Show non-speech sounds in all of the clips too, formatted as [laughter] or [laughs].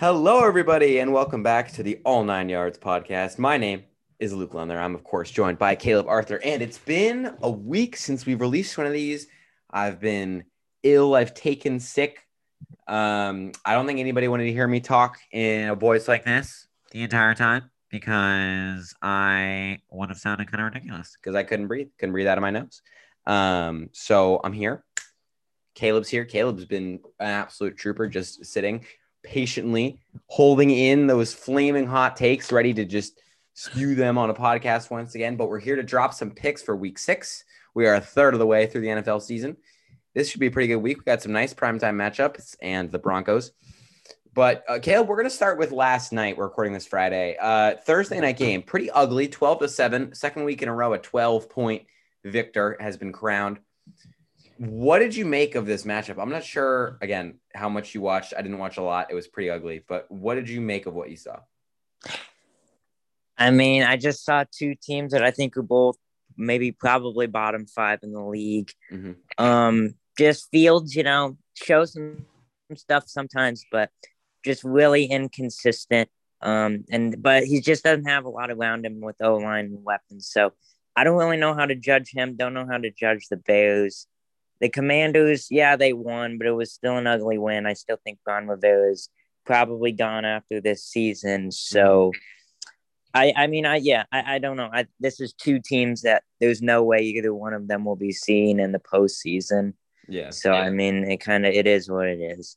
Hello, everybody, and welcome back to the All Nine Yards podcast. My name is Luke Lunder. I'm, of course, joined by Caleb Arthur, and it's been a week since we've released one of these. I've been ill, I've taken sick. Um, I don't think anybody wanted to hear me talk in a voice like this the entire time because I would have sounded kind of ridiculous because I couldn't breathe, couldn't breathe out of my nose. Um, so I'm here. Caleb's here. Caleb's been an absolute trooper, just sitting patiently holding in those flaming hot takes, ready to just spew them on a podcast once again. But we're here to drop some picks for week six. We are a third of the way through the NFL season. This should be a pretty good week. We got some nice primetime matchups and the Broncos. But uh, Caleb, we're going to start with last night. We're recording this Friday. Uh, Thursday night game, pretty ugly, 12 to 7. Second week in a row, a 12 point victor has been crowned. What did you make of this matchup? I'm not sure, again, how much you watched. I didn't watch a lot. It was pretty ugly. But what did you make of what you saw? I mean, I just saw two teams that I think are both maybe probably bottom five in the league. Mm-hmm. Um, just Fields, you know, shows some stuff sometimes, but just really inconsistent. Um, and but he just doesn't have a lot around him with O line weapons. So I don't really know how to judge him. Don't know how to judge the Bears. The Commanders, yeah, they won, but it was still an ugly win. I still think Ron Rivera is probably gone after this season. So, I, I mean, I yeah, I, I don't know. I, this is two teams that there's no way either one of them will be seen in the postseason. Yeah. So yeah. I mean, it kind of it is what it is.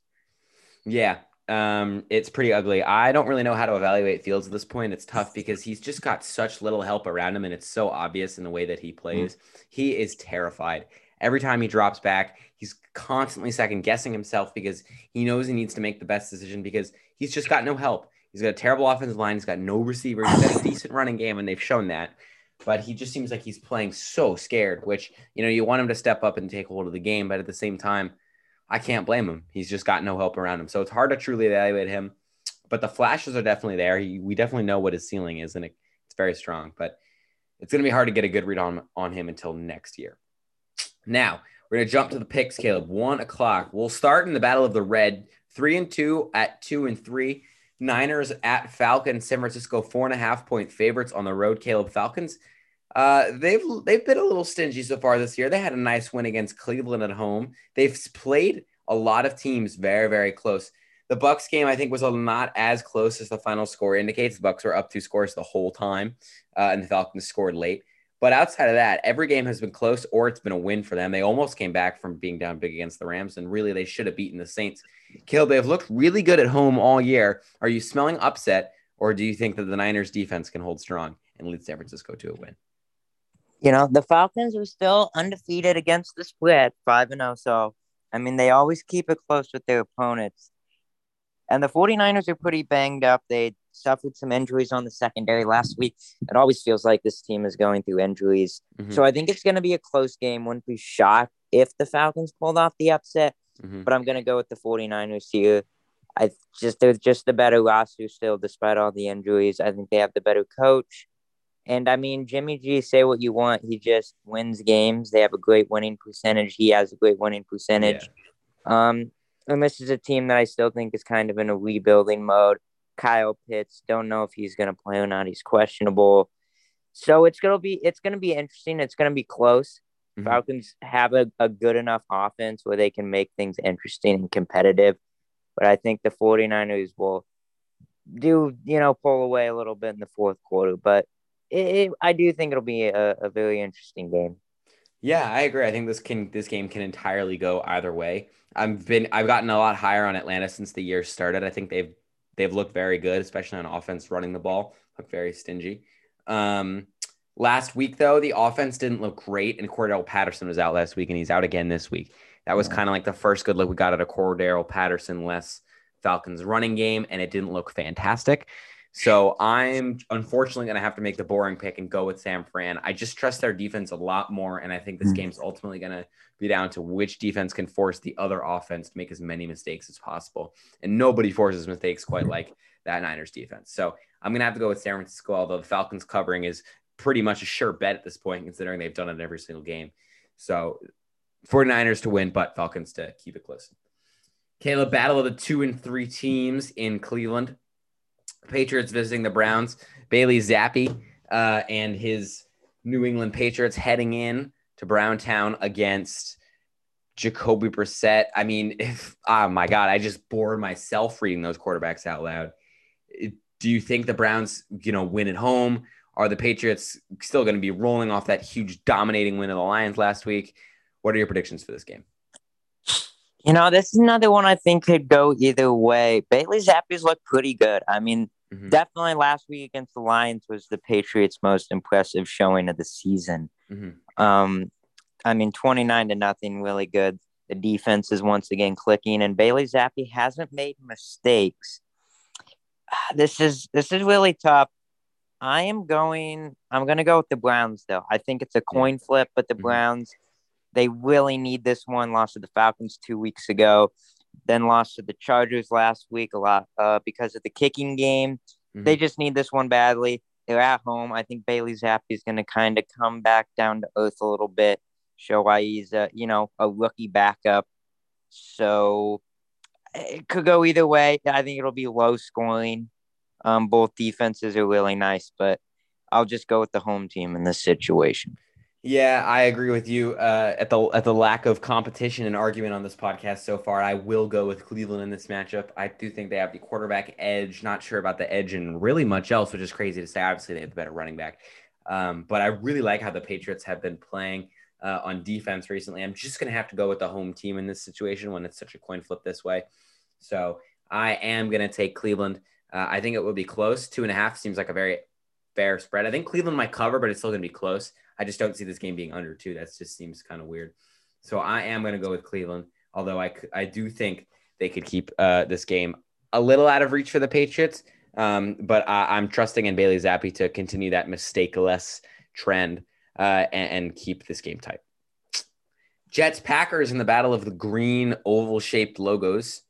Yeah, um, it's pretty ugly. I don't really know how to evaluate Fields at this point. It's tough because he's just got such little help around him, and it's so obvious in the way that he plays. Mm-hmm. He is terrified. Every time he drops back, he's constantly second guessing himself because he knows he needs to make the best decision because he's just got no help. He's got a terrible offensive line. He's got no receivers. He's got a decent running game, and they've shown that. But he just seems like he's playing so scared, which, you know, you want him to step up and take hold of the game. But at the same time, I can't blame him. He's just got no help around him. So it's hard to truly evaluate him. But the flashes are definitely there. He, we definitely know what his ceiling is, and it, it's very strong. But it's going to be hard to get a good read on, on him until next year. Now we're gonna jump to the picks, Caleb. One o'clock. We'll start in the battle of the red. Three and two at two and three. Niners at Falcons. San Francisco four and a half point favorites on the road. Caleb Falcons. Uh, they've they've been a little stingy so far this year. They had a nice win against Cleveland at home. They've played a lot of teams very very close. The Bucks game I think was not as close as the final score indicates. The Bucks were up two scores the whole time, uh, and the Falcons scored late. But outside of that, every game has been close or it's been a win for them. They almost came back from being down big against the Rams, and really they should have beaten the Saints. Kill, they've looked really good at home all year. Are you smelling upset, or do you think that the Niners defense can hold strong and lead San Francisco to a win? You know, the Falcons are still undefeated against the spread, 5 and 0. So, I mean, they always keep it close with their opponents. And the 49ers are pretty banged up. They suffered some injuries on the secondary last week. It always feels like this team is going through injuries. Mm-hmm. So I think it's going to be a close game. Wouldn't be shocked if the Falcons pulled off the upset, mm-hmm. but I'm going to go with the 49ers here. I just they're just the better roster still, despite all the injuries. I think they have the better coach. And I mean, Jimmy G, say what you want. He just wins games. They have a great winning percentage. He has a great winning percentage. Yeah. Um, and this is a team that I still think is kind of in a rebuilding mode. Kyle Pitts, don't know if he's going to play or not. He's questionable. So it's going to be it's going to be interesting. It's going to be close. Mm-hmm. Falcons have a, a good enough offense where they can make things interesting and competitive. But I think the 49ers will do, you know, pull away a little bit in the fourth quarter. But it, it, I do think it'll be a, a very interesting game. Yeah, I agree. I think this can this game can entirely go either way. I've been I've gotten a lot higher on Atlanta since the year started. I think they've they've looked very good, especially on offense running the ball. Look very stingy. Um, last week though, the offense didn't look great, and Cordarrelle Patterson was out last week, and he's out again this week. That was yeah. kind of like the first good look we got at a Cordarrelle Patterson less Falcons running game, and it didn't look fantastic. So I'm unfortunately going to have to make the boring pick and go with San Fran. I just trust their defense a lot more, and I think this mm. game's ultimately going to be down to which defense can force the other offense to make as many mistakes as possible. And nobody forces mistakes quite like that Niners defense. So I'm going to have to go with San Francisco, although the Falcons covering is pretty much a sure bet at this point, considering they've done it every single game. So 49ers to win, but Falcons to keep it close. Caleb, battle of the two and three teams in Cleveland. Patriots visiting the Browns. Bailey Zappe uh, and his New England Patriots heading in to Browntown against Jacoby Brissett. I mean, [laughs] if oh my God, I just bored myself reading those quarterbacks out loud. Do you think the Browns, you know, win at home? Are the Patriots still going to be rolling off that huge dominating win of the Lions last week? What are your predictions for this game? You know, this is another one I think could go either way. Bailey Zappe's look pretty good. I mean, mm-hmm. definitely last week against the Lions was the Patriots' most impressive showing of the season. Mm-hmm. Um, I mean, 29 to nothing, really good. The defense is once again clicking, and Bailey Zappe hasn't made mistakes. This is this is really tough. I am going. I'm going to go with the Browns, though. I think it's a coin flip, but the mm-hmm. They really need this one. Lost to the Falcons two weeks ago, then lost to the Chargers last week a lot uh, because of the kicking game. Mm-hmm. They just need this one badly. They're at home. I think Bailey Zappe is going to kind of come back down to earth a little bit, show why he's a you know a rookie backup. So it could go either way. I think it'll be low scoring. Um, both defenses are really nice, but I'll just go with the home team in this situation. Yeah, I agree with you. Uh, at the at the lack of competition and argument on this podcast so far, I will go with Cleveland in this matchup. I do think they have the quarterback edge. Not sure about the edge and really much else, which is crazy to say. Obviously, they have the better running back, um, but I really like how the Patriots have been playing uh, on defense recently. I'm just gonna have to go with the home team in this situation when it's such a coin flip this way. So I am gonna take Cleveland. Uh, I think it will be close. Two and a half seems like a very fair spread. I think Cleveland might cover, but it's still gonna be close. I just don't see this game being under two. That just seems kind of weird. So I am going to go with Cleveland, although I, I do think they could keep uh, this game a little out of reach for the Patriots. Um, but I, am trusting in Bailey Zappe to continue that mistakeless trend uh, and, and keep this game tight. Jets Packers in the battle of the green oval shaped logos.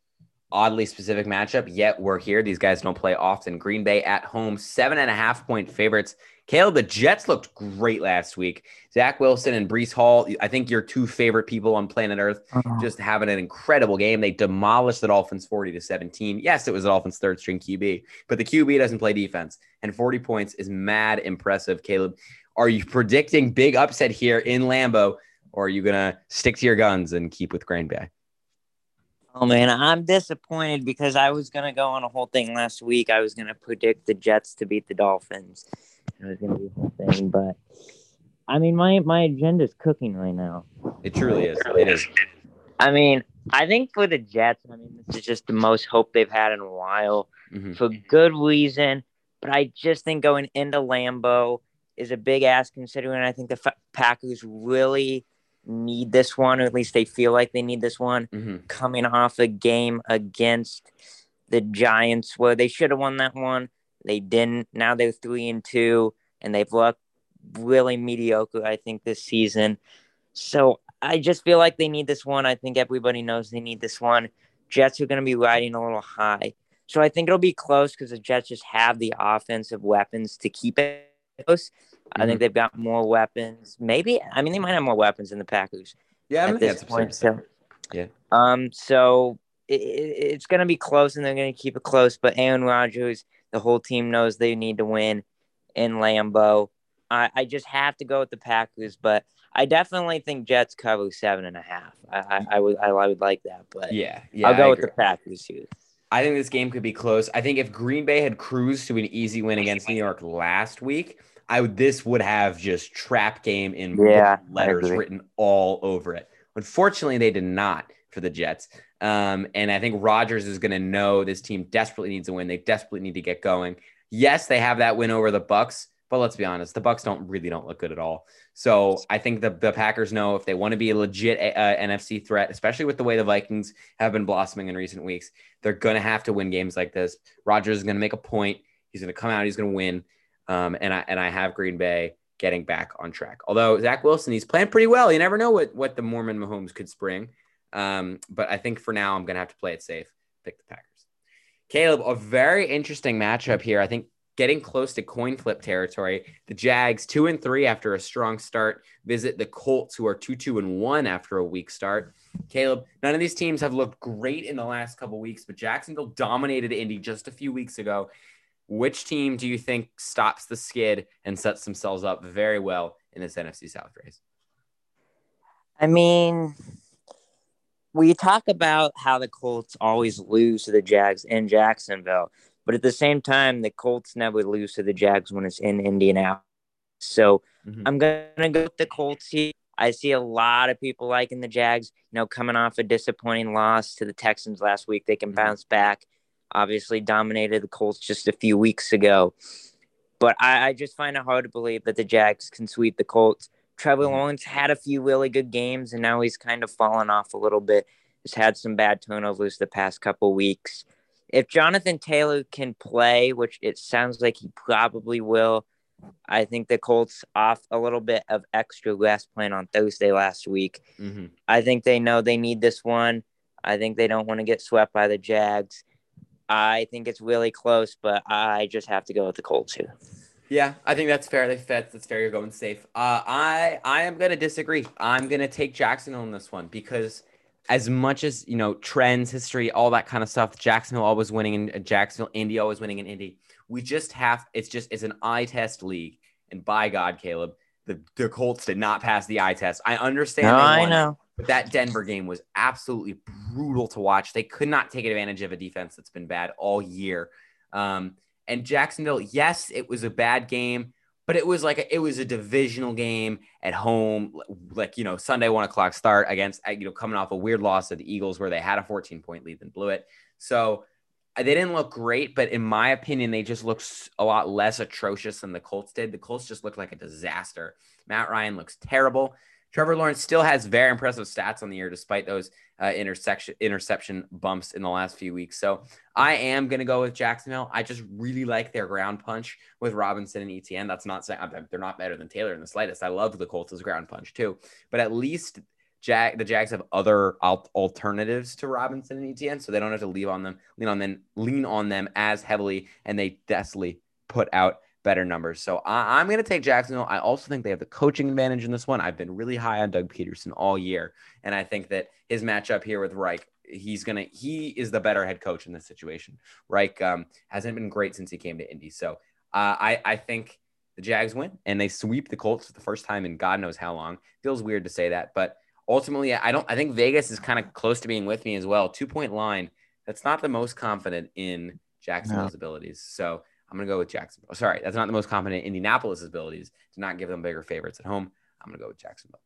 Oddly specific matchup, yet we're here. These guys don't play often. Green Bay at home, seven and a half point favorites. Caleb, the Jets looked great last week. Zach Wilson and Breece Hall, I think your two favorite people on planet Earth, uh-huh. just having an incredible game. They demolished the Dolphins 40 to 17. Yes, it was the Dolphins' third string QB, but the QB doesn't play defense. And 40 points is mad impressive. Caleb, are you predicting big upset here in Lambeau, or are you going to stick to your guns and keep with Green Bay? Oh man, I'm disappointed because I was gonna go on a whole thing last week. I was gonna predict the Jets to beat the Dolphins, it was gonna be a whole thing, but I mean, my my agenda's cooking right now. It truly is. It is. I mean, I think for the Jets, I mean, this is just the most hope they've had in a while mm-hmm. for good reason. But I just think going into Lambeau is a big ask considering I think the F- Packers really need this one, or at least they feel like they need this one, mm-hmm. coming off a game against the Giants where they should have won that one. They didn't. Now they're three and two, and they've looked really mediocre. I think this season. So I just feel like they need this one. I think everybody knows they need this one. Jets are going to be riding a little high. So I think it'll be close because the Jets just have the offensive weapons to keep it close. Mm-hmm. I think mm-hmm. they've got more weapons. Maybe I mean they might have more weapons than the Packers. Yeah, at this point. So, yeah. Um. So it, it's going to be close, and they're going to keep it close. But Aaron Rodgers the whole team knows they need to win in Lambeau. I, I just have to go with the Packers, but I definitely think Jets cover seven and a half. I, I, I would I would like that, but yeah, yeah I'll go with the Packers here. I think this game could be close. I think if Green Bay had cruised to an easy win against New York last week, I would this would have just trap game in yeah, letters written all over it. Unfortunately, they did not for the Jets. Um, and I think Rodgers is going to know this team desperately needs a win. They desperately need to get going. Yes, they have that win over the Bucks, but let's be honest, the Bucks don't really don't look good at all. So I think the, the Packers know if they want to be a legit uh, NFC threat, especially with the way the Vikings have been blossoming in recent weeks, they're going to have to win games like this. Rodgers is going to make a point. He's going to come out. He's going to win. Um, and I and I have Green Bay getting back on track. Although Zach Wilson, he's playing pretty well. You never know what what the Mormon Mahomes could spring. Um, but I think for now, I'm going to have to play it safe. Pick the Packers. Caleb, a very interesting matchup here. I think getting close to coin flip territory. The Jags, two and three after a strong start, visit the Colts, who are two, two and one after a weak start. Caleb, none of these teams have looked great in the last couple weeks, but Jacksonville dominated Indy just a few weeks ago. Which team do you think stops the skid and sets themselves up very well in this NFC South race? I mean, we talk about how the Colts always lose to the Jags in Jacksonville, but at the same time, the Colts never lose to the Jags when it's in Indianapolis. So mm-hmm. I'm gonna go with the Colts here. I see a lot of people liking the Jags. You know, coming off a disappointing loss to the Texans last week, they can mm-hmm. bounce back. Obviously, dominated the Colts just a few weeks ago, but I, I just find it hard to believe that the Jags can sweep the Colts. Trevor. Lawrence had a few really good games, and now he's kind of fallen off a little bit. He's had some bad turnovers the past couple weeks if Jonathan Taylor can play, which it sounds like he probably will, I think the Colts off a little bit of extra rest playing on Thursday last week. Mm-hmm. I think they know they need this one. I think they don't want to get swept by the Jags. I think it's really close, but I just have to go with the Colts here. Yeah, I think that's fair. That's, that's fair. You're going safe. Uh, I I am gonna disagree. I'm gonna take Jacksonville in this one because as much as you know trends, history, all that kind of stuff. Jacksonville always winning in Jacksonville, Indy always winning in Indy. We just have it's just it's an eye test league, and by God, Caleb, the the Colts did not pass the eye test. I understand. No, I know. That Denver game was absolutely brutal to watch. They could not take advantage of a defense that's been bad all year. Um, and Jacksonville, yes, it was a bad game but it was like a, it was a divisional game at home, like you know Sunday one o'clock start against you know coming off a weird loss to the Eagles where they had a 14 point lead and blew it. So uh, they didn't look great, but in my opinion, they just looked a lot less atrocious than the Colts did. The Colts just looked like a disaster. Matt Ryan looks terrible. Trevor Lawrence still has very impressive stats on the year, despite those uh, intersection interception bumps in the last few weeks. So I am going to go with Jacksonville. I just really like their ground punch with Robinson and Etienne. That's not saying they're not better than Taylor in the slightest. I love the Colts' ground punch too, but at least the Jags have other alternatives to Robinson and Etienne, so they don't have to leave on them, lean on them, lean on them as heavily, and they definitely put out better numbers. So I, am going to take Jacksonville. I also think they have the coaching advantage in this one. I've been really high on Doug Pederson all year, and I think that his matchup here with Reich, he's gonna he is the better head coach in this situation. Reich um, hasn't been great since he came to Indy, so uh, I I think the Jags win and they sweep the Colts for the first time in God knows how long. Feels weird to say that, but ultimately I don't. I think Vegas is kind of close to being with me as well. Two point line. That's not the most confident in Jacksonville's no. abilities. So I'm going to go with Jacksonville. Oh, sorry, that's not the most confident Indianapolis' abilities to not give them bigger favorites at home. I'm going to go with Jacksonville.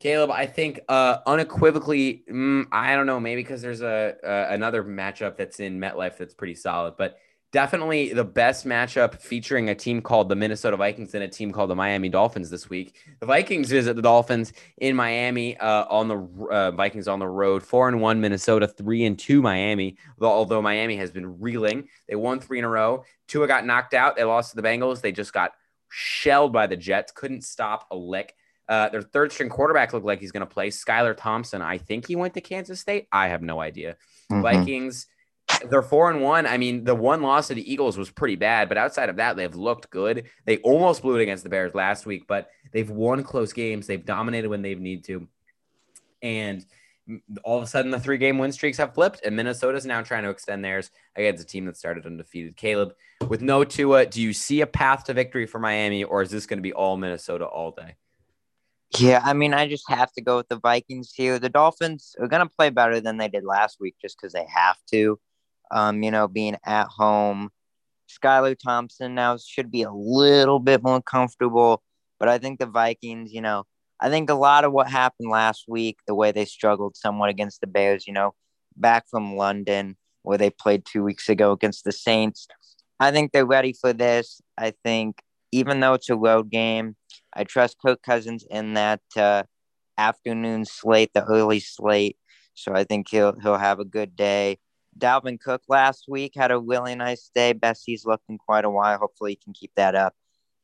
Caleb, I think uh, unequivocally, mm, I don't know, maybe because there's a uh, another matchup that's in MetLife that's pretty solid, but definitely the best matchup featuring a team called the Minnesota Vikings and a team called the Miami Dolphins this week. The Vikings visit the Dolphins in Miami uh, on the uh, Vikings on the road, four and one Minnesota, three and two Miami. Although Miami has been reeling, they won three in a row. Tua got knocked out. They lost to the Bengals. They just got shelled by the Jets. Couldn't stop a lick. Uh, their third string quarterback looked like he's going to play. Skylar Thompson. I think he went to Kansas State. I have no idea. Mm-hmm. Vikings they're four and one. I mean, the one loss to the Eagles was pretty bad, but outside of that, they've looked good. They almost blew it against the Bears last week, but they've won close games. They've dominated when they've need to, and all of a sudden, the three game win streaks have flipped, and Minnesota's now trying to extend theirs against a team that started undefeated. Caleb, with no Tua, do you see a path to victory for Miami, or is this going to be all Minnesota all day? Yeah, I mean, I just have to go with the Vikings here. The Dolphins are going to play better than they did last week just because they have to um, you know, being at home. Skylar Thompson now should be a little bit more comfortable, but I think the Vikings, you know, I think a lot of what happened last week, the way they struggled somewhat against the Bears, you know, back from London where they played two weeks ago against the Saints, I think they're ready for this. I think even though it's a road game, I trust Kirk Cousins in that uh, afternoon slate, the early slate. So I think he'll he'll have a good day. Dalvin Cook last week had a really nice day. Best he's looked in quite a while. Hopefully, he can keep that up.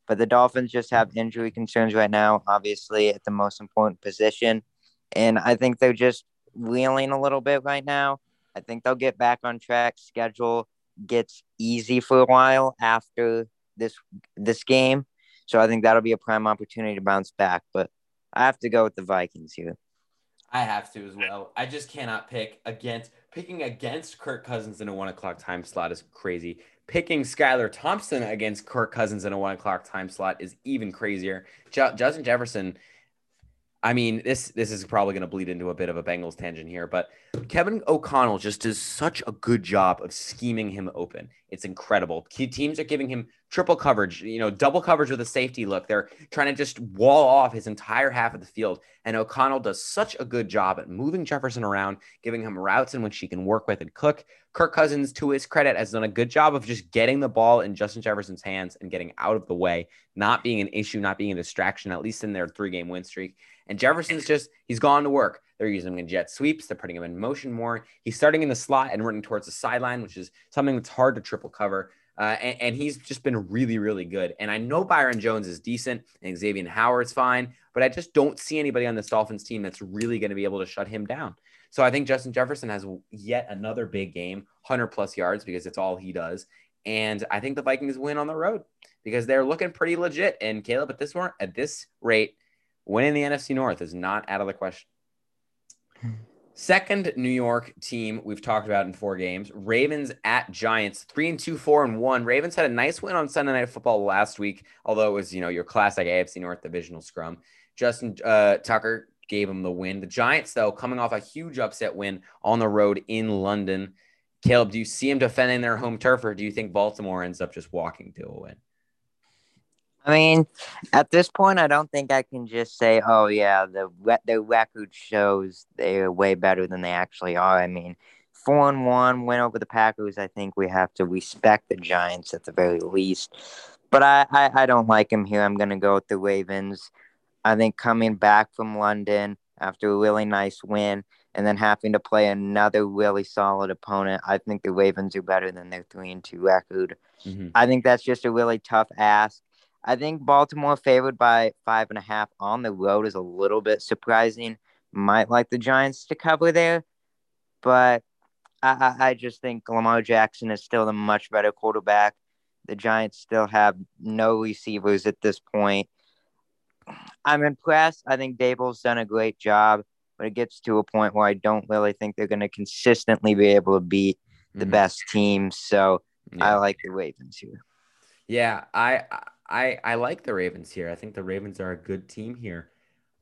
But the Dolphins just have injury concerns right now, obviously, at the most important position. And I think they're just reeling a little bit right now. I think they'll get back on track. Schedule gets easy for a while after this this game. So I think that'll be a prime opportunity to bounce back. But I have to go with the Vikings here. I have to as well. I just cannot pick against picking against Kirk Cousins in a one o'clock time slot is crazy. Picking Skylar Thompson against Kirk Cousins in a one o'clock time slot is even crazier. Justin Jefferson I mean, this this is probably going to bleed into a bit of a Bengals tangent here, but Kevin O'Connell just does such a good job of scheming him open. It's incredible. Teams are giving him triple coverage, you know, double coverage with a safety look. They're trying to just wall off his entire half of the field, and O'Connell does such a good job at moving Jefferson around, giving him routes in which he can work with and cook. Kirk Cousins, to his credit, has done a good job of just getting the ball in Justin Jefferson's hands and getting out of the way, not being an issue, not being a distraction, at least in their three game win streak. And Jefferson's just, he's gone to work. They're using him in jet sweeps. They're putting him in motion more. He's starting in the slot and running towards the sideline, which is something that's hard to triple cover. Uh, and, and, he's just been really, really good. And I know Byron Jones is decent and Xavier Howard's fine, but I just don't see anybody on this Dolphins team that's really going to be able to shut him down. So I think Justin Jefferson has yet another big game, 100 plus yards, because it's all he does. And I think the Vikings win on the road because they're looking pretty legit. And Caleb, at this at this rate, winning the NFC North is not out of the question. Second New York team we've talked about in four games. Ravens at Giants, three and two, four and one. Ravens had a nice win on Sunday Night Football last week, although it was you know your classic AFC North divisional scrum. Justin uh, Tucker gave them the win. The Giants, though, coming off a huge upset win on the road in London. Caleb, do you see them defending their home turf, or do you think Baltimore ends up just walking to a win? I mean, at this point, I don't think I can just say, "Oh yeah, the the record shows they're way better than they actually are." I mean, four and one win over the Packers. I think we have to respect the Giants at the very least. But I, I, I don't like them here. I'm gonna go with the Ravens. I think coming back from London after a really nice win and then having to play another really solid opponent, I think the Ravens are better than their three and two record. Mm-hmm. I think that's just a really tough ask. I think Baltimore favored by five and a half on the road is a little bit surprising. Might like the Giants to cover there, but I, I just think Lamar Jackson is still a much better quarterback. The Giants still have no receivers at this point. I'm impressed. I think Daboll's done a great job, but it gets to a point where I don't really think they're going to consistently be able to beat the mm-hmm. best teams. So yeah. I like the Ravens here. Yeah, I I I I like the Ravens here. I think the Ravens are a good team here.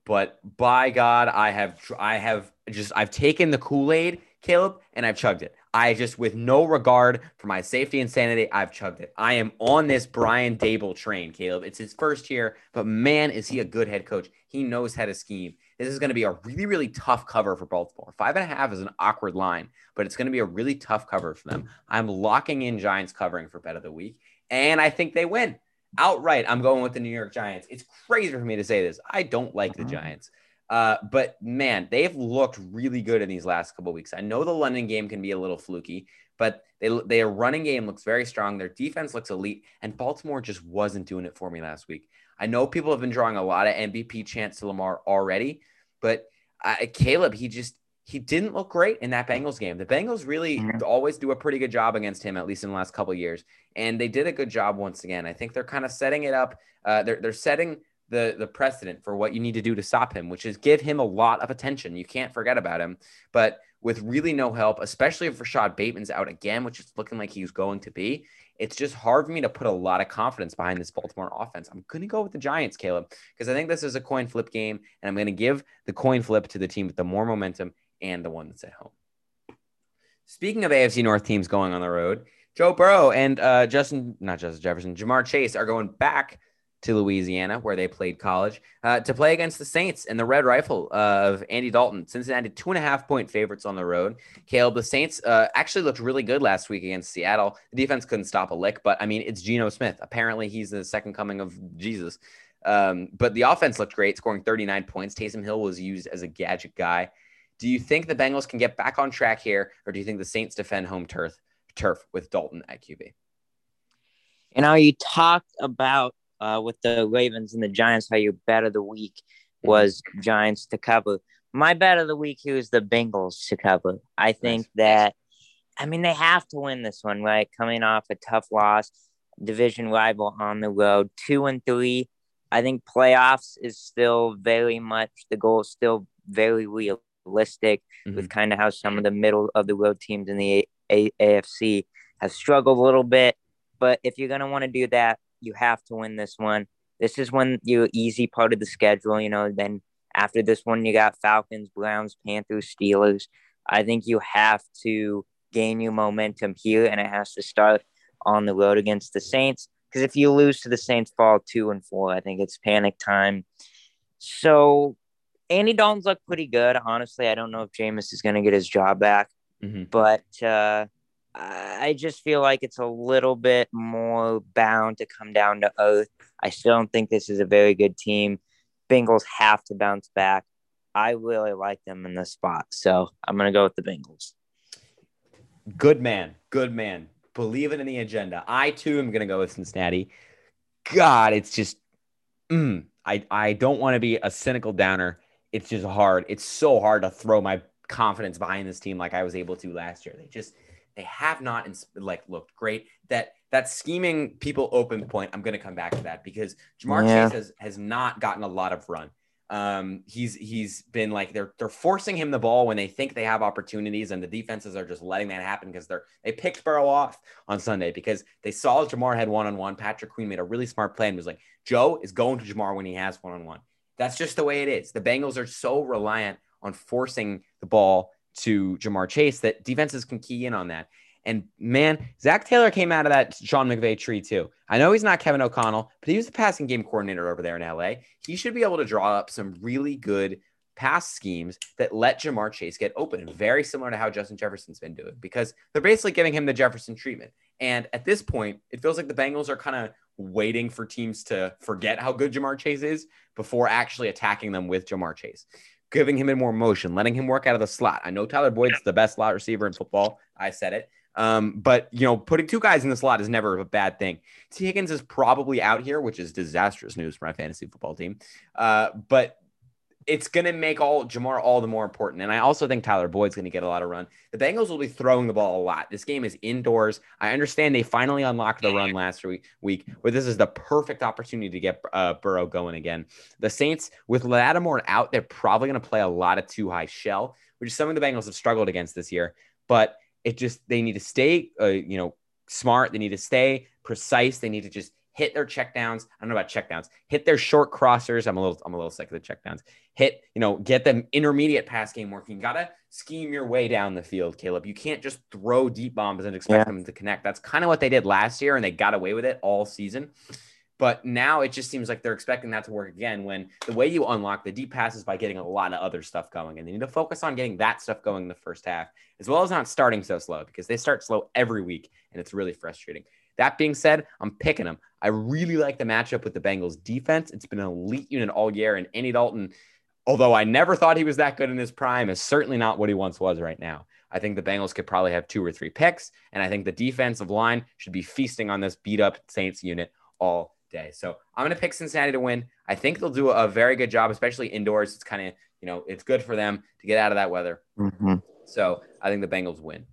But by God, I have I have just I've taken the Kool-Aid, Caleb, and I've chugged it. I just with no regard for my safety and sanity, I've chugged it. I am on this Brian Daboll train, Caleb. It's his first year, but man, is he a good head coach. He knows how to scheme. This is going to be a really, really tough cover for Baltimore. Five and a half is an awkward line, but it's going to be a really tough cover for them. I'm locking in Giants covering for bet of the week, and I think they win outright, I'm going with the New York Giants. It's crazy for me to say this. I don't like the uh-huh. Giants. Uh, but man, they've looked really good in these last couple weeks. I know the London game can be a little fluky, but they their running game looks very strong. Their defense looks elite, and Baltimore just wasn't doing it for me last week. I know people have been drawing a lot of MVP chance to Lamar already, but uh, Caleb, he just he didn't look great in that Bengals game. The Bengals really mm-hmm. always do a pretty good job against him, at least in the last couple years. And they did a good job once again. I think they're kind of setting it up. Uh, they're, they're setting the, the precedent for what you need to do to stop him, which is give him a lot of attention. You can't forget about him. But with really no help, especially if Rashod Bateman's out again, which is looking like he's going to be, it's just hard for me to put a lot of confidence behind this Baltimore offense. I'm going to go with the Giants, Caleb, because I think this is a coin flip game, and I'm going to give the coin flip to the team with the more momentum and the one that's at home. Speaking of AFC North teams going on the road, Joe Burrow and uh, Justin, not Justin Jefferson, Ja'Marr Chase are going back to Louisiana, where they played college, uh, to play against the Saints and the Red Rifle of Andy Dalton. Cincinnati, two and a half point favorites on the road. Caleb, the Saints uh, actually looked really good last week against Seattle. The defense couldn't stop a lick, but I mean, it's Geno Smith. Apparently, he's the second coming of Jesus. Um, but the offense looked great, scoring 39 points. Taysom Hill was used as a gadget guy. Do you think the Bengals can get back on track here, or do you think the Saints defend home turf turf with Dalton at QB? You know, you talked about uh, with the Ravens and the Giants how your bet of the week mm-hmm. was Giants to cover. My bet of the week here is the Bengals to cover. I think nice. that I mean, they have to win this one, right? Coming off a tough loss, division rival on the road, two and three. I think playoffs is still very much the goal, is still very realistic mm-hmm. with kind of how some of the middle of the road teams in the a- a- AFC have struggled a little bit. But if you're going to want to do that, you have to win this one. This is when you're easy part of the schedule, you know. Then after this one, you got Falcons, Browns, Panthers, Steelers. I think you have to gain your momentum here, and it has to start on the road against the Saints. Because if you lose to the Saints, fall two and four, I think it's panic time. So Andy Dalton's look pretty good. Honestly, I don't know if Jameis is going to get his job back, mm-hmm. but uh, I just feel like it's a little bit more bound to come down to earth. I still don't think this is a very good team. Bengals have to bounce back. I really like them in this spot, so I'm going to go with the Bengals. Good man, good man. Believe it in the agenda. I too am going to go with Cincinnati. God, it's just, mm, I I don't want to be a cynical downer. It's just hard. It's so hard to throw my confidence behind this team like I was able to last year. They just they have not like looked great. That that scheming people open point. I'm going to come back to that because Ja'Marr yeah. Chase has has not gotten a lot of run. Um, he's he's been like they're they're forcing him the ball when they think they have opportunities, and the defenses are just letting that happen because they're they picked Burrow off on Sunday because they saw Ja'Marr had one on one. Patrick Queen made a really smart play He was like Joe is going to Ja'Marr when he has one on one. That's just the way it is. The Bengals are so reliant on forcing the ball to Ja'Marr Chase that defenses can key in on that. And man, Zac Taylor came out of that Sean McVay tree too. I know he's not Kevin O'Connell, but he was the passing game coordinator over there in LA. He should be able to draw up some really good pass schemes that let Ja'Marr Chase get open, very similar to how Justin Jefferson's been doing, because they're basically giving him the Jefferson treatment. And at this point, it feels like the Bengals are kind of waiting for teams to forget how good Ja'Marr Chase is before actually attacking them with Ja'Marr Chase giving him in more motion, letting him work out of the slot. I know Tyler Boyd's the best slot receiver in football. I said it. Um, but you know, putting two guys in the slot is never a bad thing. Tee Higgins is probably out here, which is disastrous news for my fantasy football team. Uh, but it's going to make all Ja'Marr all the more important. And I also think Tyler Boyd's going to get a lot of run. The Bengals will be throwing the ball a lot. This game is indoors. I understand they finally unlocked the run last week, week but this is the perfect opportunity to get uh, Burrow going again. The Saints, with Lattimore out, they're probably going to play a lot of two high shell, which is something the Bengals have struggled against this year. But it just, they need to stay, uh, you know, smart. They need to stay precise. They need to just hit their checkdowns. I don't know about checkdowns. Hit their short crossers. I'm a little I'm a little sick of the checkdowns. Hit, you know, get them intermediate pass game working. You gotta scheme your way down the field, Caleb. You can't just throw deep bombs and expect yeah. them to connect. That's kind of what they did last year, and they got away with it all season. But now it just seems like they're expecting that to work again when the way you unlock the deep passes by getting a lot of other stuff going. And they need to focus on getting that stuff going in the first half, as well as not starting so slow because they start slow every week and it's really frustrating. That being said, I'm picking them. I really like the matchup with the Bengals defense. It's been an elite unit all year, and Andy Dalton, although I never thought he was that good in his prime, is certainly not what he once was right now. I think the Bengals could probably have two or three picks, and I think the defensive line should be feasting on this beat up Saints unit all day. So I'm going to pick Cincinnati to win. I think they'll do a very good job, especially indoors. It's kind of, you know, it's good for them to get out of that weather. Mm-hmm. So I think the Bengals win.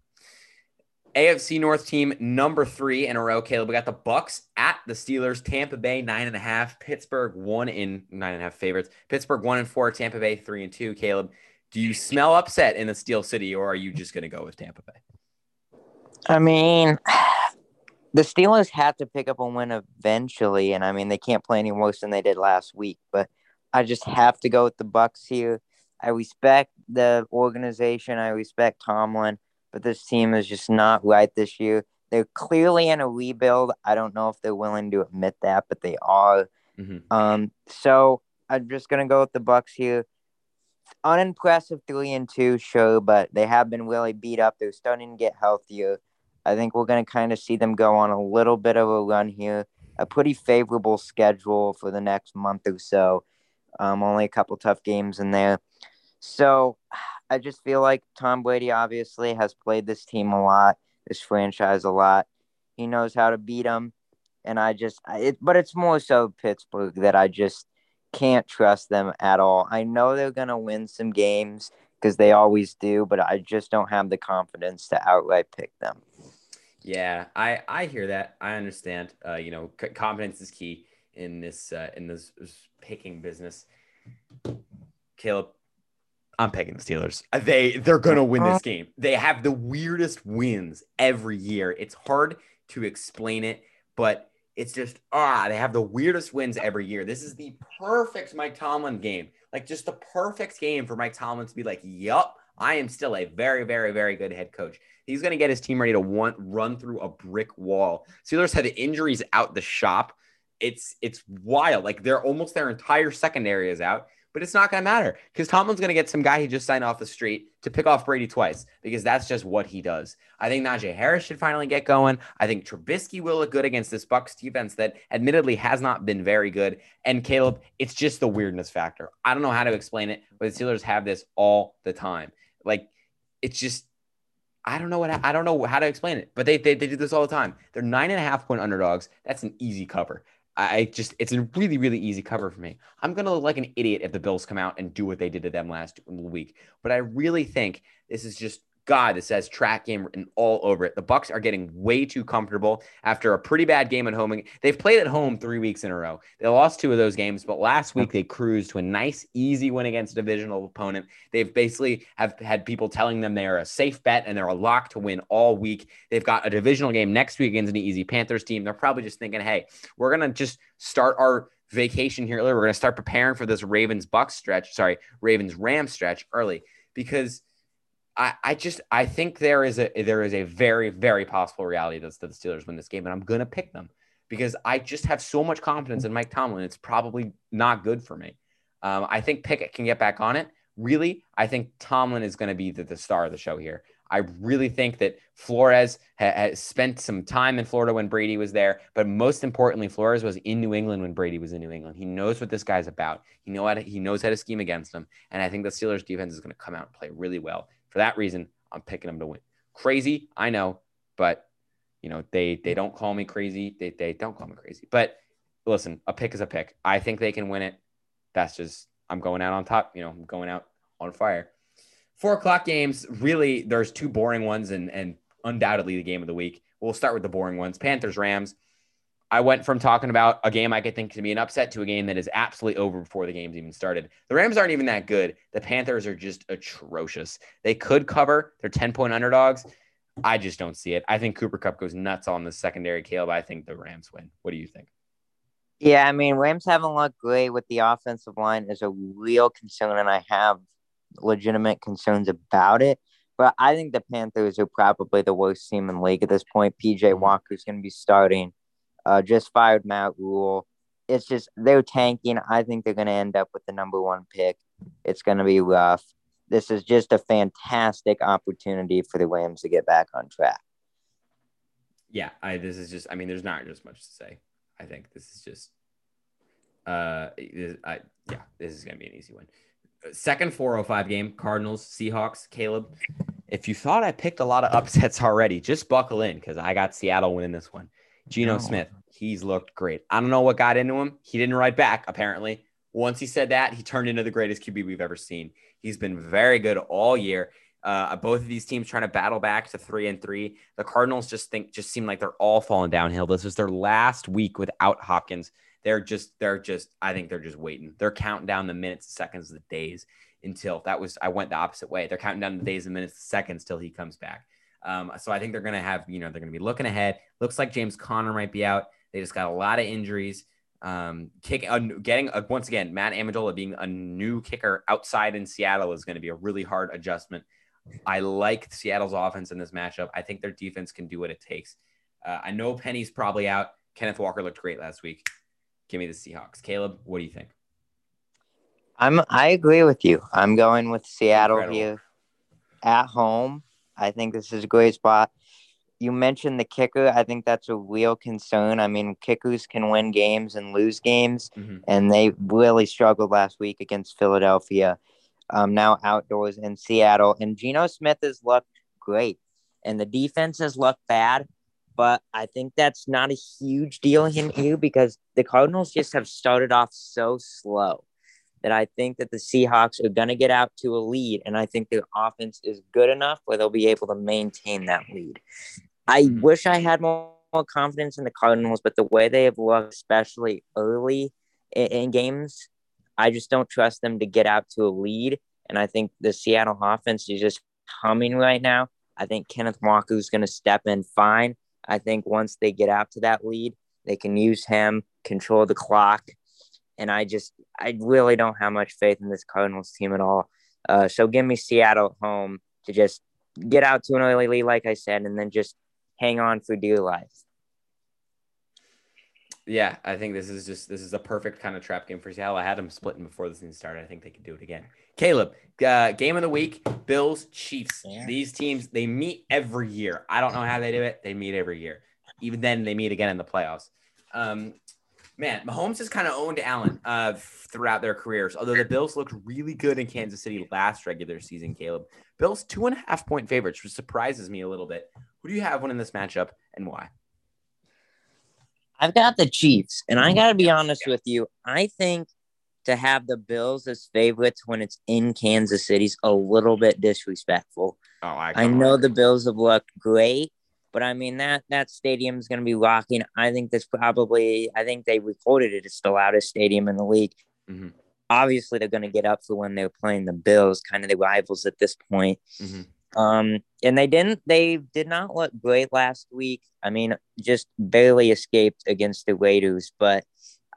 AFC North team number three in a row. Caleb, we got the Bucks at the Steelers. Tampa Bay nine and a half. Pittsburgh one in nine and a half favorites. Pittsburgh one and four. Tampa Bay three and two. Caleb, do you smell upset in the Steel City, or are you just going to go with Tampa Bay? I mean, [sighs] the Steelers have to pick up a win eventually, and I mean they can't play any worse than they did last week. But I just have to go with the Bucks here. I respect the organization. I respect Tomlin but this team is just not right this year. They're clearly in a rebuild. I don't know if they're willing to admit that, but they are. Mm-hmm. Um, so I'm just gonna go with the Bucks here. Unimpressive three and two, sure, but they have been really beat up. They're starting to get healthier. I think we're gonna kind of see them go on a little bit of a run here. A pretty favorable schedule for the next month or so. Um, only a couple tough games in there. So I just feel like Tom Brady obviously has played this team a lot, this franchise a lot. He knows how to beat them, and I just it. But it's more so Pittsburgh that I just can't trust them at all. I know they're gonna win some games because they always do, but I just don't have the confidence to outright pick them. Yeah, I I hear that. I understand. Uh, you know, c- confidence is key in this uh, in this, this picking business. Caleb, I'm picking the Steelers. Uh, They they're gonna win this game. They have the weirdest wins every year. It's hard to explain it, but it's just ah, they have the weirdest wins every year. This is the perfect Mike Tomlin game. Like just the perfect game for Mike Tomlin to be like, "Yup, I am still a very, very, very good head coach." He's going to get his team ready to want, run through a brick wall. Steelers had injuries out the shop. It's it's wild. Like they're almost their entire secondary is out but it's not going to matter because Tomlin's going to get some guy he just signed off the street to pick off Brady twice because that's just what he does. I think Najee Harris should finally get going. I think Trubisky will look good against this Bucks defense that admittedly has not been very good. And Caleb, it's just the weirdness factor. I don't know how to explain it, but the Steelers have this all the time. Like it's just I don't know what I don't know how to explain it, but they, they they do this all the time. They're nine and a half point underdogs. That's an easy cover. I just it's a really really easy cover for me. I'm gonna look like an idiot if the Bills come out and do what they did to them last week, but I really think this is just God that says track game written all over it. The Bucks are getting way too comfortable after a pretty bad game at home. They've played at home three weeks in a row. They lost two of those games, but last week they cruised to a nice, easy win against a divisional opponent. They've basically have had people telling them they are a safe bet and they're a lock to win all week. They've got a divisional game next week against an easy Panthers team. They're probably just thinking, hey, we're gonna just start our vacation here early. We're gonna start preparing for this Ravens Bucs stretch. Sorry, Ravens Ram stretch early because I, I just I think there is a there is a very very possible reality that the Steelers win this game, and I'm gonna pick them because I just have so much confidence in Mike Tomlin. It's probably not good for me. Um, I think Pickett can get back on it. Really, I think Tomlin is going to be the, the star of the show here. I really think that Flores has spent some time in Florida when Brady was there, but most importantly, Flores was in New England when Brady was in New England. He knows what this guy's about. He know how to, he knows how to scheme against him, and I think the Steelers defense is going to come out and play really well. For that reason, I'm picking them to win. Crazy, I know, but you know they they don't call me crazy. They they don't call me crazy. But listen, a pick is a pick. I think they can win it. That's just I'm going out on top. You know, I'm going out on fire. Four o'clock games. Really, there's two boring ones and and undoubtedly the game of the week. We'll start with the boring ones. Panthers Rams. I went from talking about a game I could think to be an upset to a game that is absolutely over before the game's even started. The Rams aren't even that good. The Panthers are just atrocious. They could cover. They're 10 point underdogs. I just don't see it. I think Cooper Kupp goes nuts on the secondary, Caleb. I think the Rams win. What do you think? Yeah, I mean, Rams haven't looked great with the offensive line is a real concern, and I have legitimate concerns about it. But I think the Panthers are probably the worst team in the league at this point. PJ mm-hmm. Walker's going to be starting uh, just fired Matt Rhule. It's just they're tanking. I think they're going to end up with the number one pick. It's going to be rough. This is just a fantastic opportunity for the Rams to get back on track. Yeah, I this is just. I mean, there's not just much to say. I think this is just. Uh, I yeah, this is going to be an easy one. Second 405 game, Cardinals, Seahawks, Caleb. If you thought I picked a lot of upsets [laughs] already, just buckle in because I got Seattle winning this one. Geno no. Smith, he's looked great. I don't know what got into him. He didn't write back, apparently. Once he said that, he turned into the greatest QB we've ever seen. He's been very good all year. Uh, both of these teams trying to battle back to three and three. The Cardinals just think just seem like they're all falling downhill. This is their last week without Hopkins. They're just they're just I think they're just waiting. They're counting down the minutes, the seconds, the days until that was I went the opposite way. They're counting down the days, and minutes, the seconds till he comes back. Um, so I think they're going to have, you know, they're going to be looking ahead. Looks like James Conner might be out. They just got a lot of injuries. Um, kick, uh, getting uh, once again, Matt Ammendola being a new kicker outside in Seattle is going to be a really hard adjustment. I like Seattle's offense in this matchup. I think their defense can do what it takes. Uh, I know Penny's probably out. Kenneth Walker looked great last week. Give me the Seahawks. Caleb, what do you think? I'm I agree with you. I'm going with Seattle Incredible. here at home. I think this is a great spot. You mentioned the kicker. I think that's a real concern. I mean, kickers can win games and lose games, mm-hmm. and they really struggled last week against Philadelphia. Um, now outdoors in Seattle, and Geno Smith has looked great, and the defense has looked bad. But I think that's not a huge deal in here because the Cardinals just have started off so slow. That I think that the Seahawks are going to get out to a lead, and I think their offense is good enough where they'll be able to maintain that lead. I mm-hmm. wish I had more, more confidence in the Cardinals, but the way they have looked, especially early in, in games, I just don't trust them to get out to a lead. And I think the Seattle offense is just humming right now. I think Kenneth Walker is going to step in fine. I think once they get out to that lead, they can use him, control the clock, and I just I really don't have much faith in this Cardinals team at all. Uh, so give me Seattle at home to just get out to an early lead, like I said, and then just hang on for dear life. Yeah, I think this is just this is a perfect kind of trap game for Seattle. I had them splitting before the season started. I think they could do it again. Caleb, uh, game of the week: Bills, Chiefs. Yeah. These teams they meet every year. I don't know how they do it. They meet every year. Even then, they meet again in the playoffs. Um, man, Mahomes has kind of owned Allen uh, throughout their careers. Although the Bills looked really good in Kansas City last regular season, Caleb. Bills two and a half point favorites, which surprises me a little bit. Who do you have winning this matchup and why? I've got the Chiefs, and I got to be honest with you. I think to have the Bills as favorites when it's in Kansas City is a little bit disrespectful. Oh, I, I know the Bills have looked great, but I mean that that stadium is going to be rocking. I think this probably. I think they recorded it. It's the loudest stadium in the league. Mm-hmm. Obviously, they're going to get up for when they're playing the Bills, kind of the rivals at this point. Mm-hmm. Um, and they didn't. They did not look great last week. I mean, just barely escaped against the Raiders. But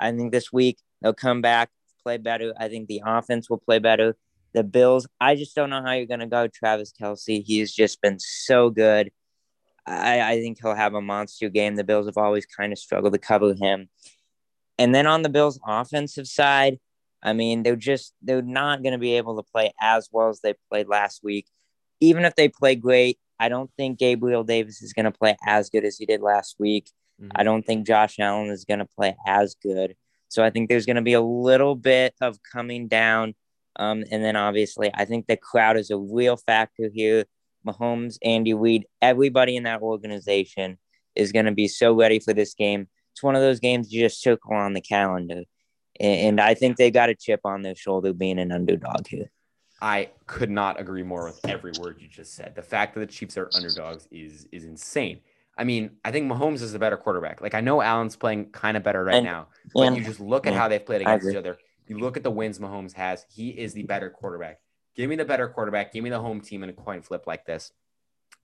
I think this week they'll come back, play better. I think the offense will play better. The Bills, I just don't know how you're going to go. Travis Kelce, he's just been so good. I, I think he'll have a monster game. The Bills have always kind of struggled to cover him. And then on the Bills' offensive side, I mean, they're just they're not going to be able to play as well as they played last week. Even if they play great, I don't think Gabriel Davis is going to play as good as he did last week. Mm-hmm. I don't think Josh Allen is going to play as good. So I think there's going to be a little bit of coming down. Um, and then obviously, I think the crowd is a real factor here. Mahomes, Andy Reid, everybody in that organization is going to be so ready for this game. It's one of those games you just circle on the calendar. And I think they got a chip on their shoulder being an underdog here. I could not agree more with every word you just said. The fact that the Chiefs are underdogs is is insane. I mean, I think Mahomes is a better quarterback. Like I know Allen's playing kind of better right and, now, but and, you just look at how they've played against each other. You look at the wins Mahomes has. He is the better quarterback. Give me the better quarterback. Give me the home team in a coin flip like this.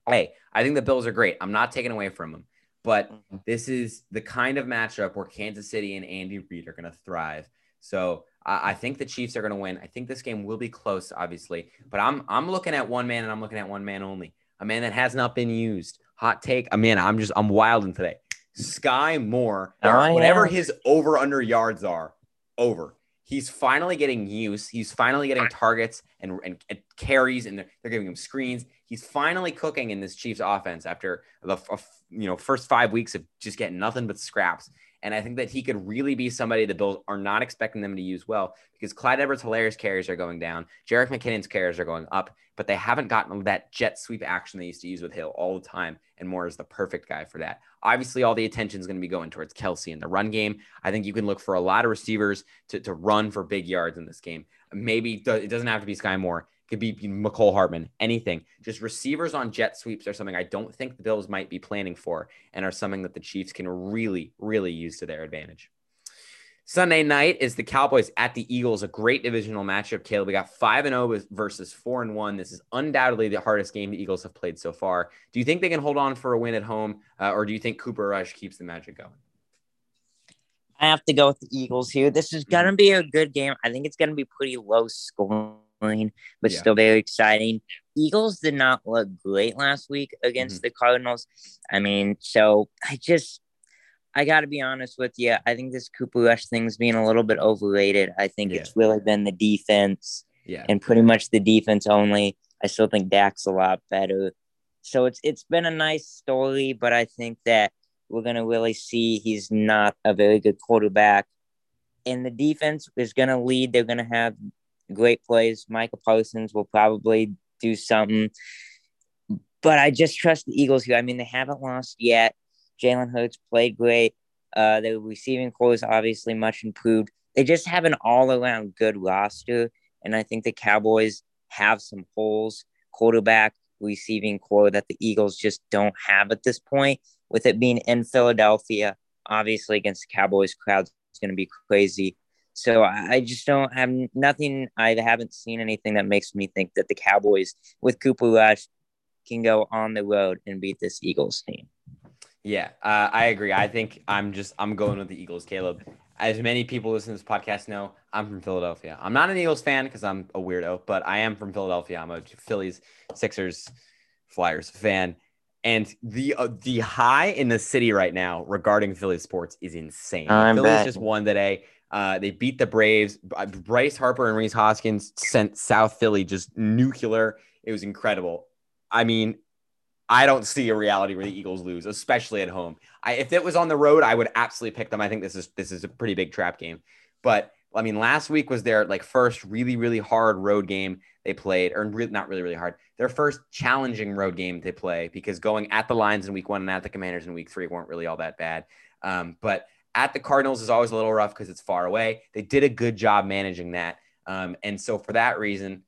Hey, I think the Bills are great. I'm not taking away from them, but mm-hmm. this is the kind of matchup where Kansas City and Andy Reid are going to thrive. So I, I think the Chiefs are going to win. I think this game will be close, obviously, but I'm I'm looking at one man and I'm looking at one man only, a man that has not been used. Hot take. I mean, I'm just I'm wilding today. Skyy Moore, oh, whatever yeah. his over under yards are, over he's finally getting use. He's finally getting targets and, and, and carries, and they're, they're, giving him screens. He's finally cooking in this Chiefs offense after the you know first five weeks of just getting nothing but scraps. And I think that he could really be somebody the Bills are not expecting them to use well because Clyde Edwards Helaire's carries are going down. Jerick McKinnon's carries are going up, but they haven't gotten that jet sweep action they used to use with Hill all the time. And Moore is the perfect guy for that. Obviously, all the attention is going to be going towards Kelce in the run game. I think you can look for a lot of receivers to, to run for big yards in this game. Maybe it doesn't have to be Skyy Moore could be Mecole Hardman, anything. Just receivers on jet sweeps are something I don't think the Bills might be planning for and are something that the Chiefs can really, really use to their advantage. Sunday night is the Cowboys at the Eagles, a great divisional matchup. Caleb, we got 5 and 0 versus 4 and 1. This is undoubtedly the hardest game the Eagles have played so far. Do you think they can hold on for a win at home, uh, or do you think Cooper Rush keeps the magic going? I have to go with the Eagles here. This is going to be a good game. I think it's going to be pretty low scoring but yeah. still very exciting. Eagles did not look great last week against mm-hmm. the Cardinals. I mean, so I just, I got to be honest with you. I think this Cooper Rush thing's being a little bit overrated. I think yeah. it's really been the defense yeah. and pretty much the defense only. I still think Dak's a lot better. So it's it's been a nice story, but I think that we're gonna really see he's not a very good quarterback. And the defense is gonna lead. They're gonna have great plays. Michael Parsons will probably do something. But I just trust the Eagles here. I mean, they haven't lost yet. Jalen Hurts played great. Uh, the receiving core is obviously much improved. they just have an all around good roster. And I think the Cowboys have some holes, quarterback, receiving core that the Eagles just don't have at this point. With it being in Philadelphia, obviously against the Cowboys crowd, it's going to be crazy. So I just don't have nothing. I haven't seen anything that makes me think that the Cowboys with Cooper Rush can go on the road and beat this Eagles team. Yeah, uh, I agree. I think I'm just I'm going with the Eagles, Caleb. As many people listening to this podcast know, I'm from Philadelphia. I'm not an Eagles fan because I'm a weirdo, but I am from Philadelphia. I'm a Phillies, Sixers, Flyers fan. And the uh, the high in the city right now regarding Philly sports is insane. I'm Phillies just won today. Uh, they beat the Braves. Bryce Harper and Rhys Hoskins sent South Philly just nuclear. It was incredible. I mean, I don't see a reality where the Eagles lose, especially at home. I, if it was on the road, I would absolutely pick them. I think this is this is a pretty big trap game. But I mean, last week was their like first really really hard road game they played, or re- not really really hard. Their first challenging road game they play because going at the Lions in week one and at the Commanders in week three weren't really all that bad. Um, but at the Cardinals is always a little rough because it's far away. They did a good job managing that, um, and so for that reason,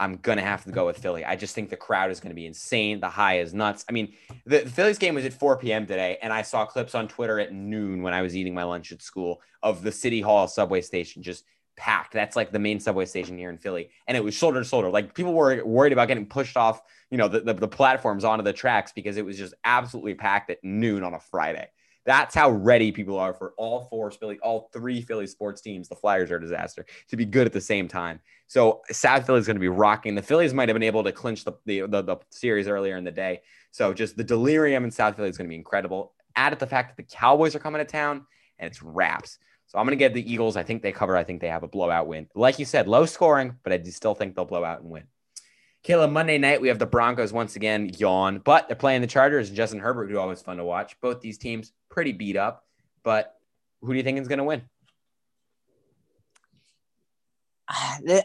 I'm gonna have to go with Philly. I just think the crowd is gonna be insane. The high is nuts. I mean, the, the, Phillies game was at 4 p.m. today, and I saw clips on Twitter at noon when I was eating my lunch at school of the City Hall subway station just packed. That's like the main subway station here in Philly, and it was shoulder to shoulder. Like people were worried about getting pushed off, you know, the, the, the platforms onto the tracks because it was just absolutely packed at noon on a Friday. That's how ready people are for all four Philly, all three Philly sports teams. The Flyers are a disaster to be good at the same time. So South Philly is going to be rocking. The Phillies might have been able to clinch the, the, the, the series earlier in the day. So just the delirium in South Philly is going to be incredible. Add Added the fact that the Cowboys are coming to town and it's wraps. So I'm going to get the Eagles. I think they cover. I think they have a blowout win. Like you said, low scoring, but I do still think they'll blow out and win. Kayla, Monday night, we have the Broncos once again yawn, but they're playing the Chargers and Justin Herbert, who always fun to watch. Both these teams pretty beat up, but who do you think is going to win?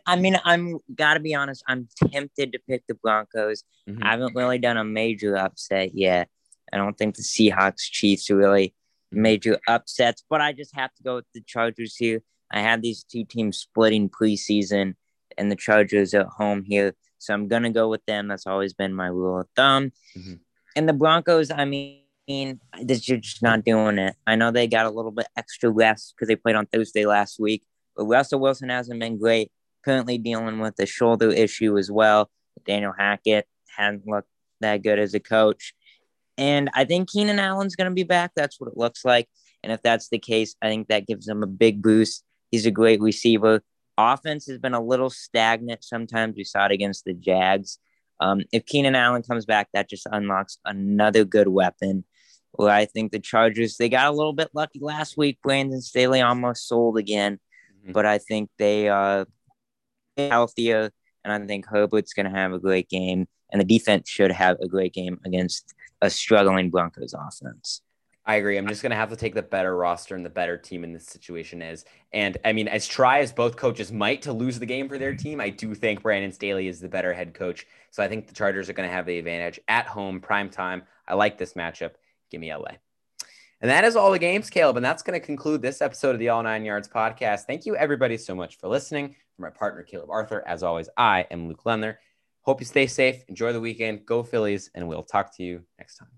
I mean, I'm gotta be honest. I'm tempted to pick the Broncos. Mm-hmm. I haven't really done a major upset yet. I don't think the Seahawks Chiefs are really major upsets, but I just have to go with the Chargers here. I had these two teams splitting preseason, and the Chargers at home here, so I'm gonna go with them. That's always been my rule of thumb. Mm-hmm. And the Broncos, I mean, they're just not doing it. I know they got a little bit extra rest because they played on Thursday last week, but Russell Wilson hasn't been great. Currently dealing with a shoulder issue as well. Nathaniel Hackett hadn't looked that good as a coach. And I think Keenan Allen's going to be back. That's what it looks like. And if that's the case, I think that gives them a big boost. He's a great receiver. Offense has been a little stagnant sometimes. We saw it against the Jags. Um, if Keenan Allen comes back, that just unlocks another good weapon. Well, I think the Chargers, they got a little bit lucky last week. Brandon Staley almost sold again, mm-hmm. but I think they are healthier, and I think Herbert's going to have a great game, and the defense should have a great game against a struggling Broncos offense. I agree. I'm just going to have to take the better roster and the better team in this situation is. And I mean, as try as both coaches might to lose the game for their team, I do think Brandon Staley is the better head coach. So I think the Chargers are going to have the advantage at home, prime time. I like this matchup. Give me LA. And that is all the games, Caleb. And that's going to conclude this episode of the All Nine Yards podcast. Thank you, everybody, so much for listening. For my partner, Caleb Arthur, as always, I am Luke Lemner. Hope you stay safe. Enjoy the weekend. Go Phillies. And we'll talk to you next time.